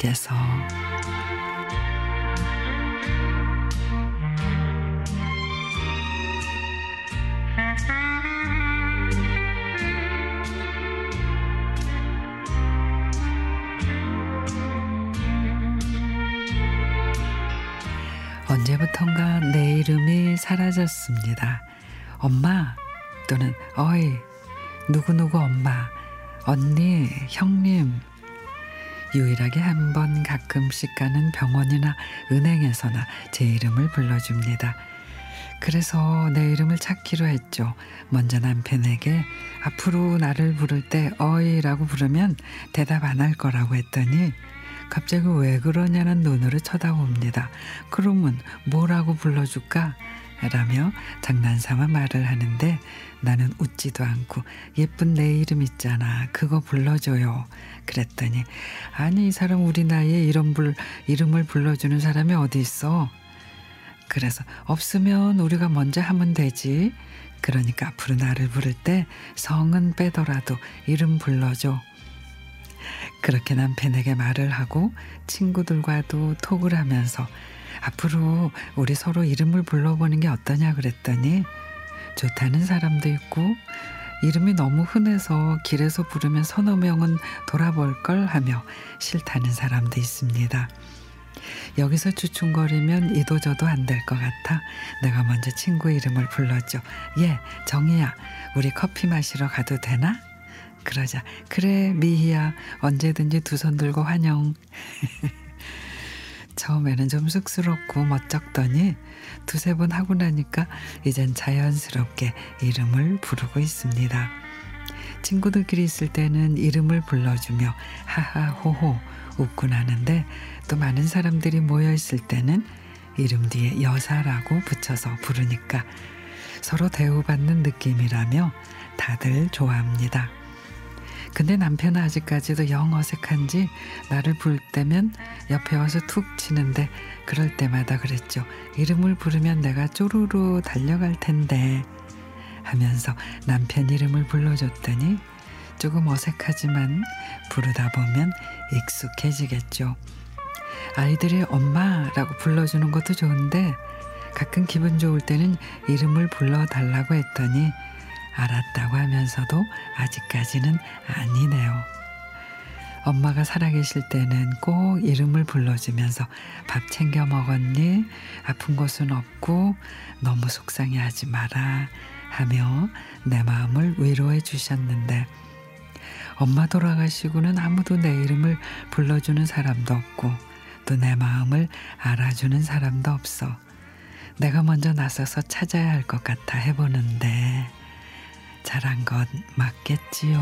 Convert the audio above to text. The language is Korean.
속에서 언제부턴가 내 이름이 사라졌습니다. 엄마 또는 어이 누구누구 엄마 언니 형님 유일하게 한 번 가끔씩 가는 병원이나 은행에서나 제 이름을 불러줍니다. 그래서 내 이름을 찾기로 했죠. 먼저 남편에게 앞으로 나를 부를 때 어이라고 부르면 대답 안 할 거라고 했더니 갑자기 왜 그러냐는 눈으로 쳐다봅니다. 그러면 뭐라고 불러줄까? 라며 장난삼아 말을 하는데 나는 웃지도 않고 예쁜 내 이름 있잖아. 그거 불러줘요. 그랬더니 아니 이 사람 우리 나이에 이런 불 이름을 불러주는 사람이 어디 있어? 그래서 없으면 우리가 먼저 하면 되지. 그러니까 앞으로 나를 부를 때 성은 빼더라도 이름 불러줘. 그렇게 남편에게 말을 하고 친구들과도 톡을 하면서 앞으로 우리 서로 이름을 불러보는 게 어떠냐 그랬더니 좋다는 사람도 있고 이름이 너무 흔해서 길에서 부르면 서너 명은 돌아볼 걸 하며 싫다는 사람도 있습니다. 여기서 주춤거리면 이도저도 안 될 것 같아 내가 먼저 친구 이름을 불렀죠. 예, 정희야, 우리 커피 마시러 가도 되나? 그러자 그래 미희야 언제든지 두 손 들고 환영. 처음에는 좀 쑥스럽고 멋쩍더니 두세 번 하고 나니까 이젠 자연스럽게 이름을 부르고 있습니다. 친구들끼리 있을 때는 이름을 불러주며 하하호호 웃고 나는데 또 많은 사람들이 모여 있을 때는 이름 뒤에 여사라고 붙여서 부르니까 서로 대우받는 느낌이라며 다들 좋아합니다. 근데 남편은 아직까지도 영 어색한지 나를 부를 때면 옆에 와서 툭 치는데 그럴 때마다 그랬죠. 이름을 부르면 내가 쪼르르 달려갈 텐데 하면서 남편 이름을 불러줬더니 조금 어색하지만 부르다 보면 익숙해지겠죠. 아이들이 엄마라고 불러주는 것도 좋은데 가끔 기분 좋을 때는 이름을 불러달라고 했더니 알았다고 하면서도 아직까지는 아니네요. 엄마가 살아계실 때는 꼭 이름을 불러주면서 밥 챙겨 먹었니? 아픈 곳은 없고 너무 속상해 하지 마라 하며 내 마음을 위로해 주셨는데 엄마 돌아가시고는 아무도 내 이름을 불러주는 사람도 없고 또 내 마음을 알아주는 사람도 없어. 내가 먼저 나서서 찾아야 할 것 같아 해보는데 잘한 것 맞겠지요.